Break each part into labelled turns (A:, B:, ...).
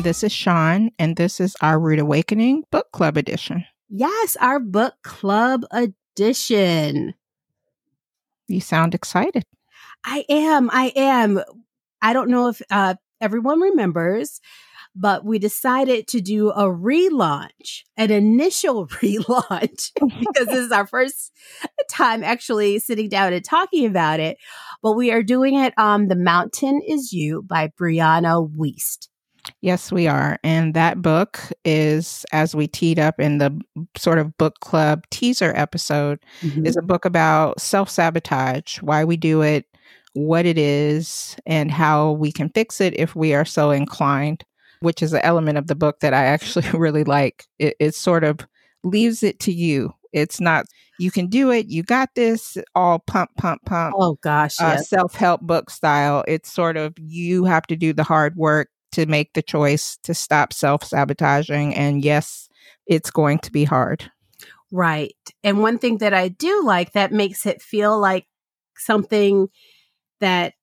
A: And this is Sean, and this is our Rude Awakening Book Club edition.
B: Yes, our book club edition.
A: You sound excited.
B: I am. I am. I don't know if uh, everyone remembers, but we decided to do a relaunch, an initial relaunch, because this is our first time actually sitting down and talking about it. But we are doing it on The Mountain Is You by Brianna Wiest.
A: Yes, we are. And that book is, as we teed up in the sort of book club teaser episode, mm-hmm. is a book about self sabotage, why we do it, what it is, and how we can fix it if we are so inclined, which is an element of the book that I actually really like. It, it sort of leaves it to you. It's not, you can do it, you got this, all pump, pump, pump.
B: Oh, gosh.
A: Uh, yes. Self help book style. It's sort of, you have to do the hard work to make the choice to stop self sabotaging. And yes, it's going to be hard.
B: Right. And one thing that I do like that makes it feel like something that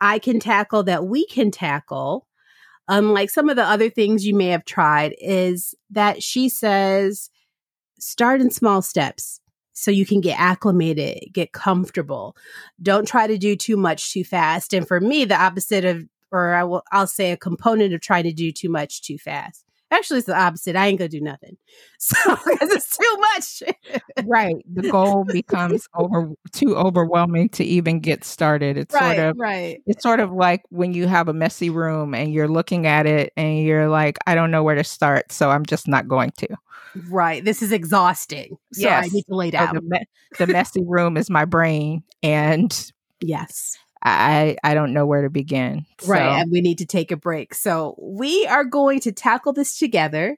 B: I can tackle, that we can tackle, unlike some of the other things you may have tried, is that she says, start in small steps so you can get acclimated, get comfortable. Don't try to do too much too fast. And for me, the opposite of or I will I'll say a component of trying to do too much too fast. Actually, it's the opposite. I ain't gonna do nothing. So because it's too much.
A: right. The goal becomes over too overwhelming to even get started. It's
B: right,
A: sort of
B: right.
A: It's sort of like when you have a messy room and you're looking at it and you're like, I don't know where to start, so I'm just not going to.
B: Right. This is exhausting. So yes. I need to lay down.
A: the, me- the messy room is my brain and
B: Yes.
A: I I don't know where to begin.
B: Right, and we need to take a break. So we are going to tackle this together.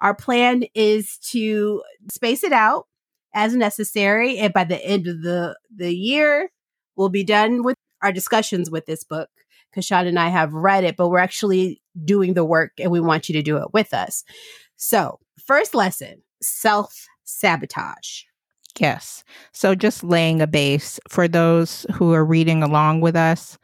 B: Our plan is to space it out as necessary, and by the end of the the year, we'll be done with our discussions with this book. Kashan and I have read it, but we're actually doing the work, and we want you to do it with us. So, first lesson: self sabotage.
A: Yes. So just laying a base for those who are reading along with us,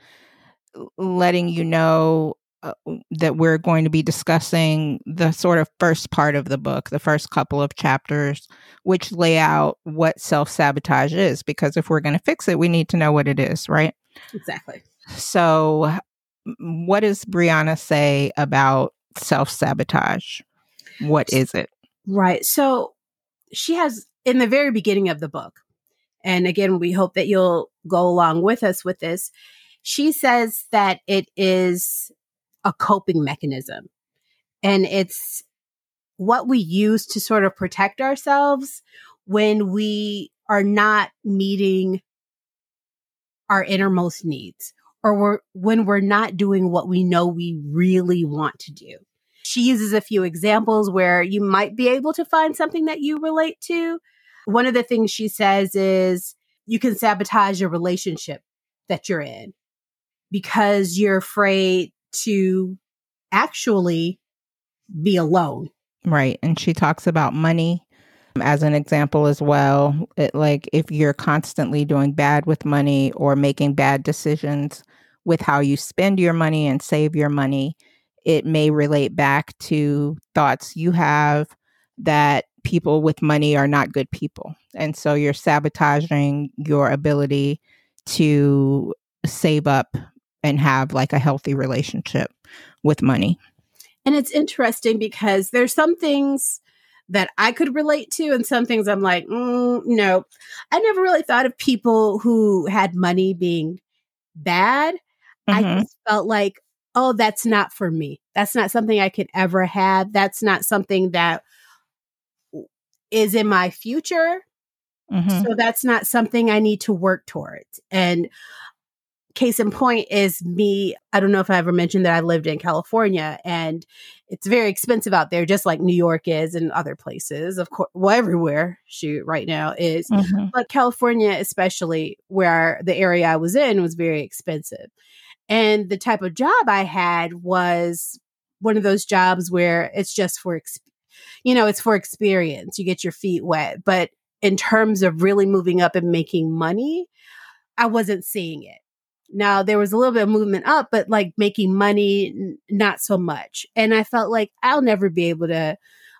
A: letting you know uh, that we're going to be discussing the sort of first part of the book, the first couple of chapters, which lay out what self sabotage is. Because if we're going to fix it, we need to know what it is, right?
B: Exactly.
A: So, what does Brianna say about self sabotage? What is it?
B: Right. So, she has in the very beginning of the book, and again, we hope that you'll go along with us with this. She says that it is a coping mechanism and it's what we use to sort of protect ourselves when we are not meeting our innermost needs or we're, when we're not doing what we know we really want to do. She uses a few examples where you might be able to find something that you relate to, one of the things she says is you can sabotage a relationship that you're in because you're afraid to actually be alone.
A: Right. And she talks about money um, as an example as well. It, like if you're constantly doing bad with money or making bad decisions with how you spend your money and save your money, it may relate back to thoughts you have that people with money are not good people. And so you're sabotaging your ability to save up and have like a healthy relationship with money.
B: And it's interesting because there's some things that I could relate to, and some things I'm like, mm, no. I never really thought of people who had money being bad. Mm-hmm. I just felt like, oh, that's not for me. That's not something I could ever have. That's not something that is in my future. Mm-hmm. So that's not something I need to work towards. And case in point is me. I don't know if I ever mentioned that I lived in California and it's very expensive out there, just like New York is and other places, of course, well, everywhere, shoot, right now is. Mm-hmm. But California, especially where the area I was in, was very expensive. And the type of job I had was one of those jobs where it's just for experience you know, it's for experience. You get your feet wet. But in terms of really moving up and making money, I wasn't seeing it. Now there was a little bit of movement up, but like making money, n- not so much. And I felt like I'll never be able to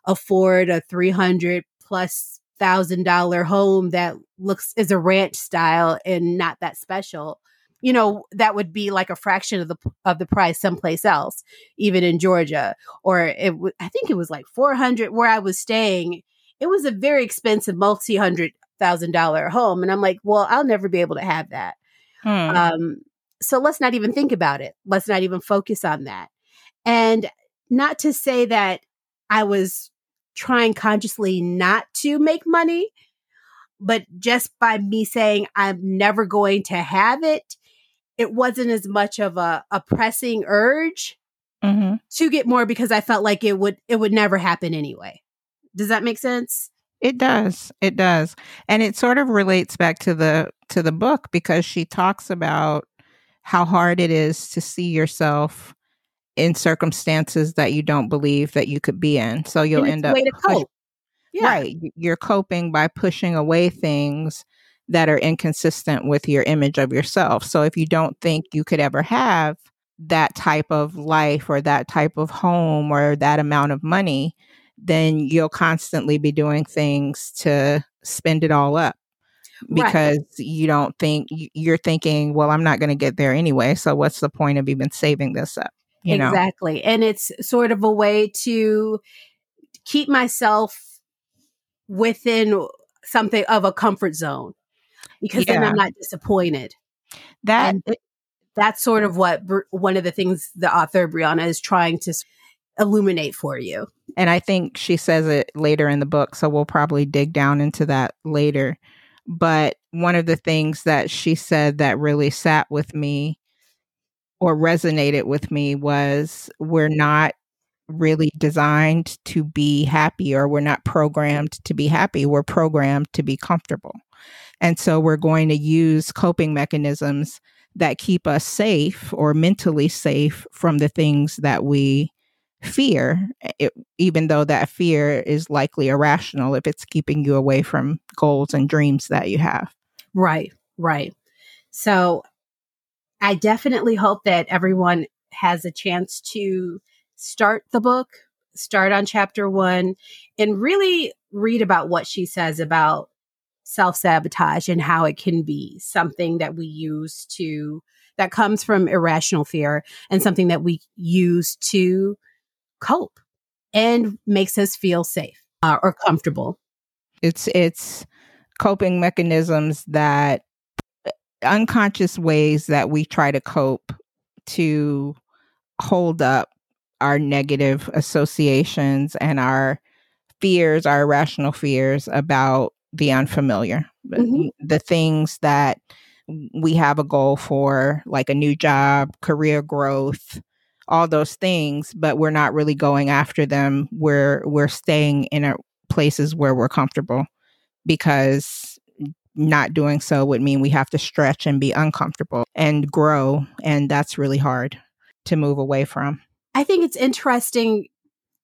B: afford a 300 plus thousand dollar home that looks is a ranch style and not that special you know that would be like a fraction of the of the price someplace else even in Georgia. Or it w- I think it was like 400 where I was staying it was a very expensive multi hundred thousand dollar home. And I'm like well I'll never be able to have that.
A: Hmm.
B: um so let's not even think about it. Let's not even focus on that. And not to say that I was trying consciously not to make money but just by me saying I'm never going to have it it wasn't as much of a, a pressing urge
A: Mhm.
B: to get more because I felt like it would it would never happen anyway. Does that make sense?
A: It does. It does. And it sort of relates back to the to the book because she talks about how hard it is to see yourself in circumstances that you don't believe that you could be in. So you'll end up
B: way to
A: push-
B: Yeah.
A: right. You're coping by pushing away things that are inconsistent with your image of yourself. So if you don't think you could ever have that type of life or that type of home or that amount of money, then you'll constantly be doing things to spend it all up
B: Right.
A: because you don't think you're thinking, well, I'm not going to get there anyway. So what's the point of even saving this up? You know,
B: exactly. And it's sort of a way to keep myself within something of a comfort zone because then I'm not disappointed.
A: that
B: And that's sort of what one of the things the author Brianna is trying to illuminate for you.
A: And I think she says it later in the book, so we'll probably dig down into that later. But one of the things that she said that really sat with me or resonated with me was we're not really designed to be happy or we're not programmed to be happy. We're programmed to be comfortable. And so we're going to use coping mechanisms that keep us safe or mentally safe from the things that we fear, it, even though that fear is likely irrational if it's keeping you away from goals and dreams that you have.
B: Right, right. So I definitely hope that everyone has a chance to start the book, start on chapter one, and really read about what she says about self sabotage and how it can be something that we use to, that comes from irrational fear and something that we use to cope and makes us feel safe uh, or comfortable.
A: It's it's coping mechanisms that unconscious ways that we try to cope to hold up our negative associations and our fears, our irrational fears about the unfamiliar, But
B: Mhm.
A: the things that we have a goal for, like a new job, career growth, all those things, but we're not really going after them. We're we're staying in our places where we're comfortable because not doing so would mean we have to stretch and be uncomfortable and grow, and that's really hard to move away from.
B: I think it's interesting.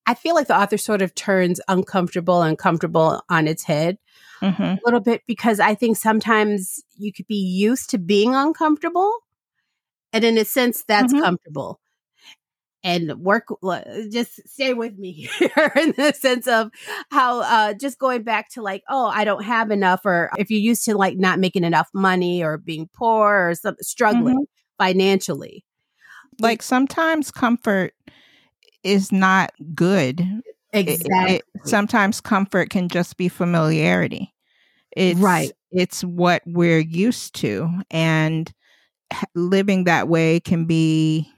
B: I feel like the author sort of turns uncomfortable and comfortable on its head
A: hmm
B: a little bit because I think sometimes you could be used to being uncomfortable. And in a sense, that's
A: Mhm.
B: comfortable. And work, just stay with me here in the sense of how, uh, just going back to like, oh, I don't have enough, or if you're used to like not making enough money or being poor or some, struggling financially.
A: Like sometimes comfort is not good. It- it-
B: Exactly.
A: it- sometimes comfort can just be familiarity. It's
B: Right.
A: It's what we're used to, and living that way can be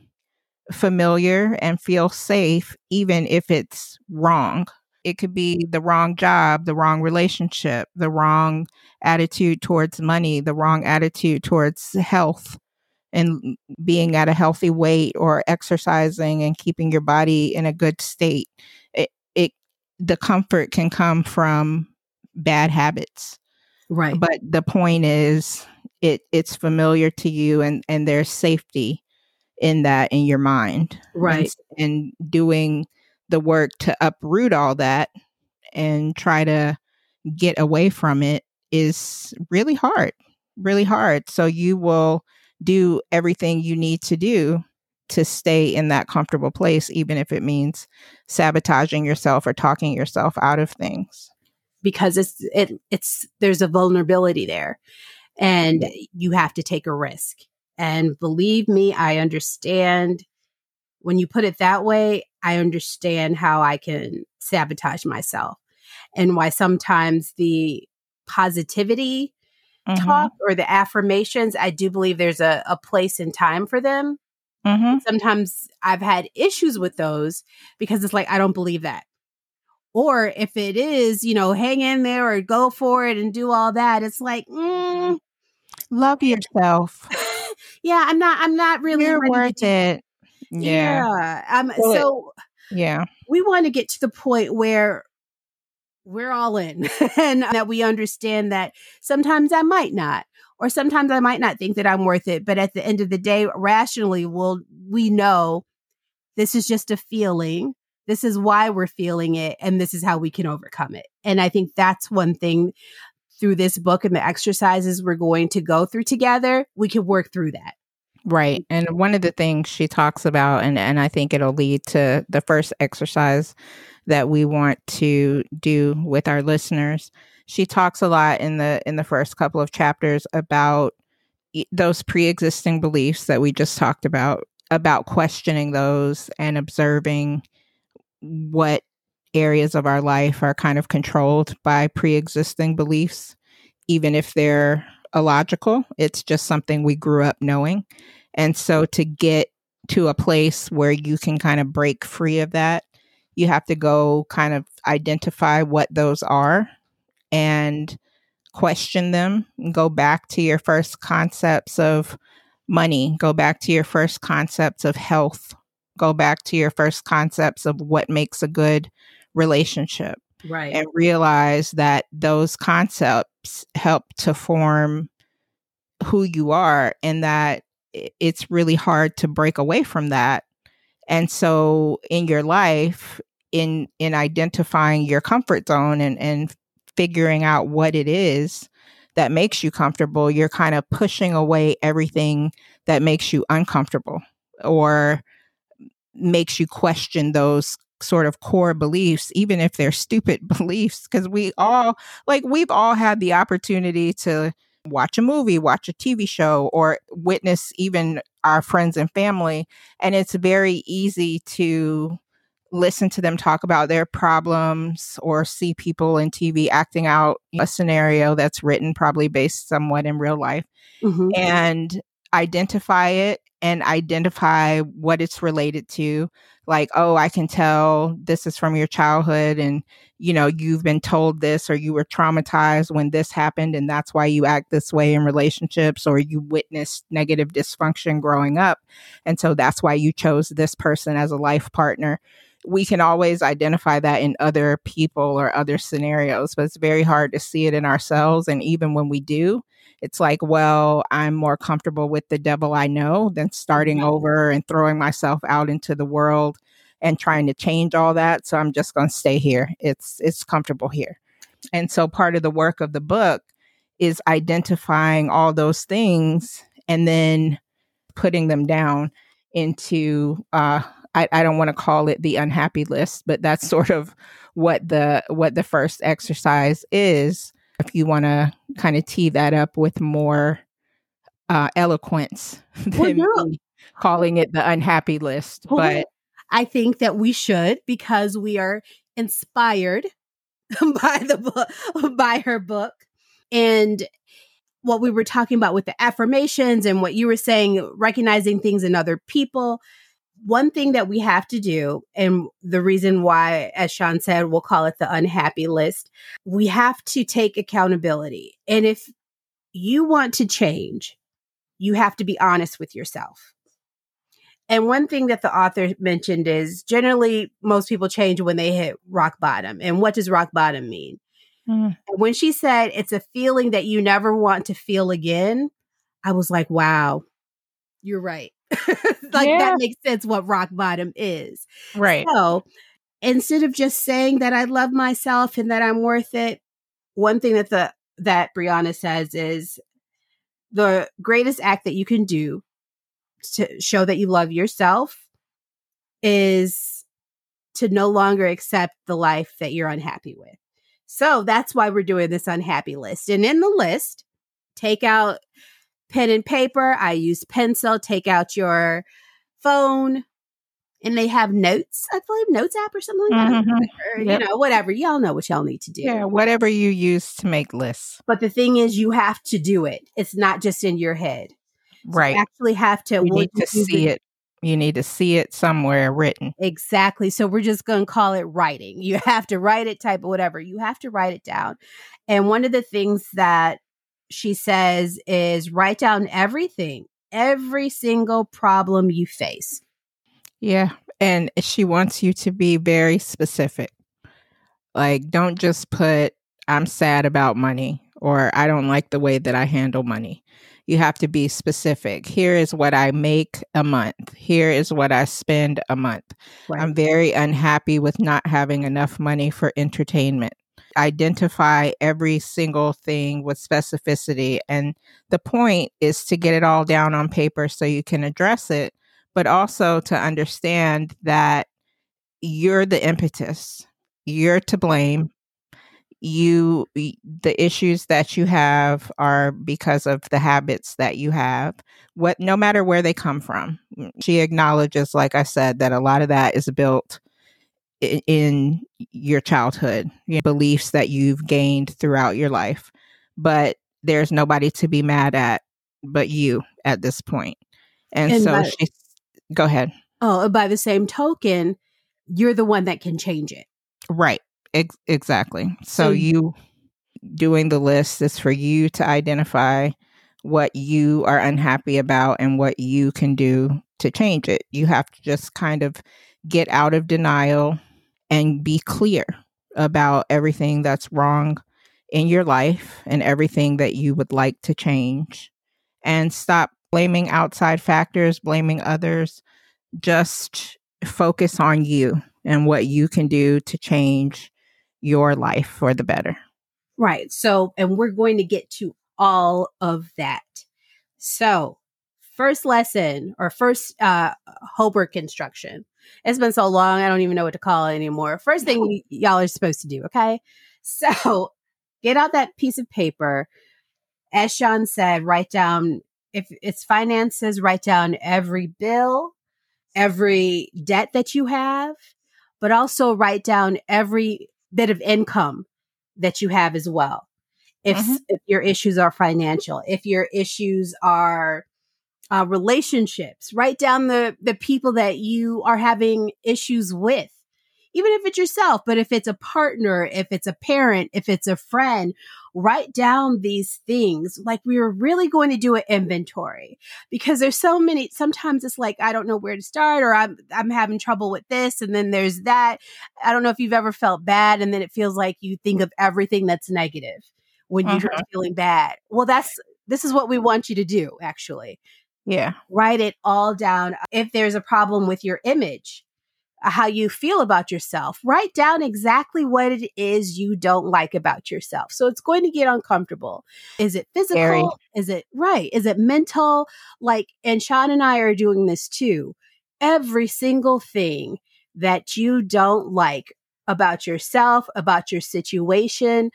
A: familiar and feel safe, even if it's wrong. It could be the wrong job, the wrong relationship, the wrong attitude towards money, the wrong attitude towards health and being at a healthy weight or exercising and keeping your body in a good state. It, it the comfort can come from bad habits.
B: right.
A: But the point is it it's familiar to you and and there's safety in that in your mind.
B: Right.
A: And, and doing the work to uproot all that and try to get away from it is really hard. Really hard. So you will do everything you need to do to stay in that comfortable place, even if it means sabotaging yourself or talking yourself out of things.
B: Because it's it it's there's a vulnerability there and you have to take a risk. And believe me, I understand when you put it that way, I understand how I can sabotage myself and why sometimes the positivity mm-hmm. talk or the affirmations, I do believe there's a, a place and time for them. Mm-hmm. Sometimes I've had issues with those because it's like, I don't believe that. Or if it is, you know, hang in there or go for it and do all that, it's like, mm,
A: love yourself.
B: yeah, I'm not, I'm not really
A: You're worth it.
B: Yeah. yeah. Um, well, so
A: yeah,
B: we want to get to the point where we're all in and that we understand that sometimes I might not, or sometimes I might not think that I'm worth it. But at the end of the day, rationally, we'll, we know this is just a feeling. This is why we're feeling it. And this is how we can overcome it. And I think that's one thing through this book and the exercises we're going to go through together. We can work through that.
A: Right. And one of the things she talks about, and, and I think it'll lead to the first exercise that we want to do with our listeners. She talks a lot in the in the first couple of chapters about those pre-existing beliefs that we just talked about about questioning those and observing what areas of our life are kind of controlled by pre-existing beliefs even if they're illogical it's just something we grew up knowing and so to get to a place where you can kind of break free of that you have to go kind of identify what those are and question them. Go back to your first concepts of money. Go back to your first concepts of health. Go back to your first concepts of what makes a good relationship
B: right.
A: and realize that those concepts help to form who you are and that it's really hard to break away from that. And so in your life, in in identifying your comfort zone and and figuring out what it is that makes you comfortable, you're kind of pushing away everything that makes you uncomfortable or makes you question those sort of core beliefs, even if they're stupid beliefs. Because we all, like, we've all had the opportunity to watch a movie, watch a TV show, or witness even our friends and family. And it's very easy to listen to them talk about their problems or see people in TV acting out a scenario that's written probably based somewhat in real life mm-hmm. and identify it and identify what it's related to like oh i can tell this is from your childhood and you know you've been told this or you were traumatized when this happened and that's why you act this way in relationships or you witnessed negative dysfunction growing up and so that's why you chose this person as a life partner we can always identify that in other people or other scenarios but it's very hard to see it in ourselves and even when we do it's like, well, I'm more comfortable with the devil I know than starting mm-hmm. over and throwing myself out into the world and trying to change all that. So I'm just going to stay here. It's it's comfortable here. And so part of the work of the book is identifying all those things and then putting them down into uh, I, I don't want to call it the unhappy list, but that's sort of what the what the first exercise is if you want to kind of tee that up with more uh, eloquence than well, calling it the unhappy list. Well, but
B: I think that we should because we are inspired by the book, by her book. And what we were talking about with the affirmations and what you were saying, recognizing things in other people one thing that we have to do, and the reason why, as Sean said, we'll call it the unhappy list, we have to take accountability. And if you want to change, you have to be honest with yourself. And one thing that the author mentioned is generally most people change when they hit rock bottom. And what does rock bottom mean? Mm. When she said it's a feeling that you never want to feel again, I was like, wow, you're right. like yeah. that makes sense what rock bottom is.
A: Right.
B: So instead of just saying that I love myself and that I'm worth it, one thing that the that Brianna says is the greatest act that you can do to show that you love yourself is to no longer accept the life that you're unhappy with. So that's why we're doing this unhappy list. And in the list, take out pen and paper. I use pencil. Take out your phone. And they have notes, I believe, notes app or something like that.
A: Mhm.
B: Or,
A: Yep.
B: You know, whatever. Y'all know what y'all need to do.
A: Yeah, whatever you use to make lists.
B: But the thing is, you have to do it. It's not just in your head.
A: Right.
B: You actually have to.
A: You need to see it. You need to see it somewhere written.
B: Exactly. So we're just going to call it writing. You have to write it, type whatever. You have to write it down. And one of the things that she says is write down everything, every single problem you face.
A: Yeah. And she wants you to be very specific. Like, don't just put, I'm sad about money or I don't like the way that I handle money. You have to be specific. Here is what I make a month. Here is what I spend a month. I'm very unhappy with not having enough money for entertainment. Identify every single thing with specificity. And the point is to get it all down on paper so you can address it, but also to understand that you're the impetus, you're to blame. You, the issues that you have are because of the habits that you have, what, no matter where they come from. Mm, she acknowledges, like I said, that a lot of that is built in your childhood, your beliefs that you've gained throughout your life. But there's nobody to be mad at but you at this point. And,
B: And
A: so
B: by-
A: she, go ahead.
B: Oh, by the same token, you're the one that can change it.
A: Right. Ex- exactly. So
B: So-
A: you doing the list is for you to identify what you are unhappy about and what you can do to change it. You have to just kind of get out of denial and be clear about everything that's wrong in your life and everything that you would like to change and stop blaming outside factors, blaming others. Just focus on you and what you can do to change your life for the better.
B: Right. So, and we're going to get to all of that. So, first lesson or first uh homework instruction. It's been so long, I don't even know what to call it anymore. First thing y- y'all are supposed to do, okay? So, get out that piece of paper. As Sean said, write down if it's finances, write down every bill, every debt that you have, but also write down every bit of income that you have as well. If,
A: Mhm.
B: if your issues are financial, if your issues are uh, relationships, write down the the people that you are having issues with, even if it's yourself. But if it's a partner, if it's a parent, if it's a friend, write down these things. Like we are really going to do an inventory because there's so many. Sometimes it's like I don't know where to start, or I'm I'm having trouble with this, and then there's that. I don't know if you've ever felt bad, and then it feels like you think of everything that's negative when you're
A: Mhm.
B: feeling bad. Well, that's this is what we want you to do. Actually,
A: Yeah.
B: write it all down. If there's a problem with your image, uh, how you feel about yourself, write down exactly what it is you don't like about yourself. So it's going to get uncomfortable. Is it physical?
A: Very.
B: Is it right? Is it mental? Like, and Sean and I are doing this too. Every single thing that you don't like about yourself, about your situation,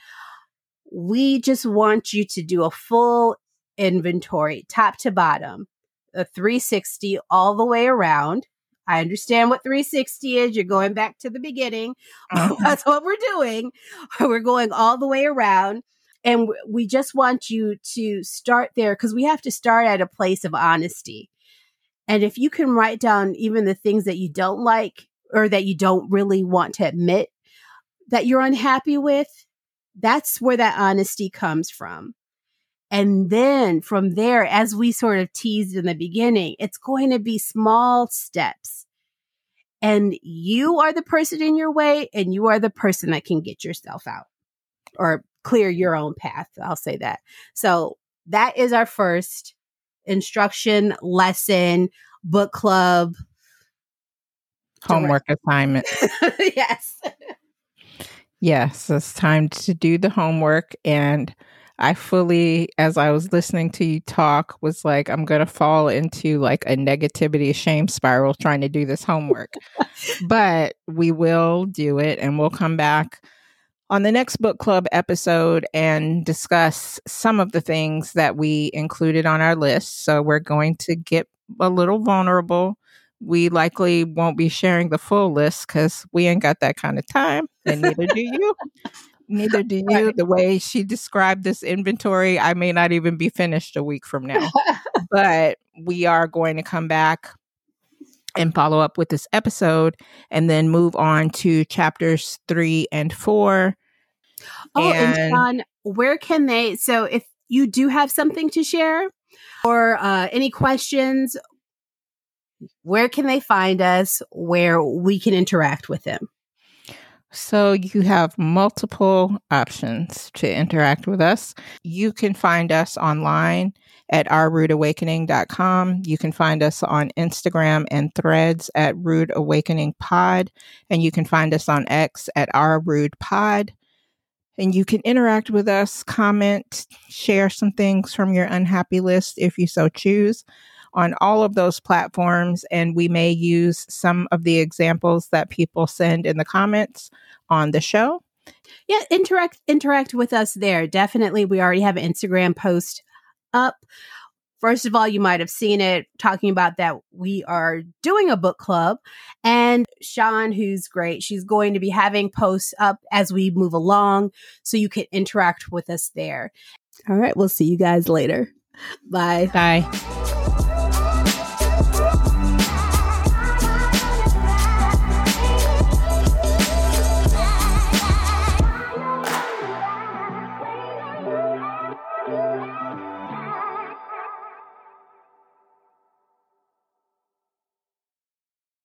B: we just want you to do a full inventory, top to bottom, a 360 all the way around. I understand what 360 is. You're going back to the beginning.
A: Mhm.
B: That's what we're doing. We're going all the way around. And we just want you to start there because we have to start at a place of honesty. And if you can write down even the things that you don't like or that you don't really want to admit that you're unhappy with, that's where that honesty comes from. And then from there, as we sort of teased in the beginning, it's going to be small steps. And you are the person in your way, and you are the person that can get yourself out or clear your own path. I'll say that. So that is our first instruction, lesson, book club.
A: Homework assignment.
B: yes.
A: Yes, it's time to do the homework. And I fully, as I was listening to you talk, was like, I'm going to fall into like a negativity shame spiral trying to do this homework. but we will do it and we'll come back on the next book club episode and discuss some of the things that we included on our list. So we're going to get a little vulnerable. We likely won't be sharing the full list because we ain't got that kind of time, and neither do you. Neither do you. Right. The way she described this inventory, I may not even be finished a week from now. but we are going to come back and follow up with this episode and then move on to chapters three and four.
B: Oh, and, and Sean, where can they? So if you do have something to share or uh, any questions, where can they find us where we can interact with them?
A: So you have multiple options to interact with us. You can find us online at ourrudeawakening.com. You can find us on Instagram and threads at Rude Awakening Pod. And you can find us on X at Our Rude Pod. And you can interact with us, comment, share some things from your unhappy list if you so choose on all of those platforms. And we may use some of the examples that people send in the comments on the show.
B: Yeah, interact interact with us there. Definitely. We already have an Instagram post up. First of all, you might have seen it talking about that we are doing a book club. And Sean, who's great, she's going to be having posts up as we move along so you can interact with us there. All right, we'll see you guys later. Bye.
A: Bye.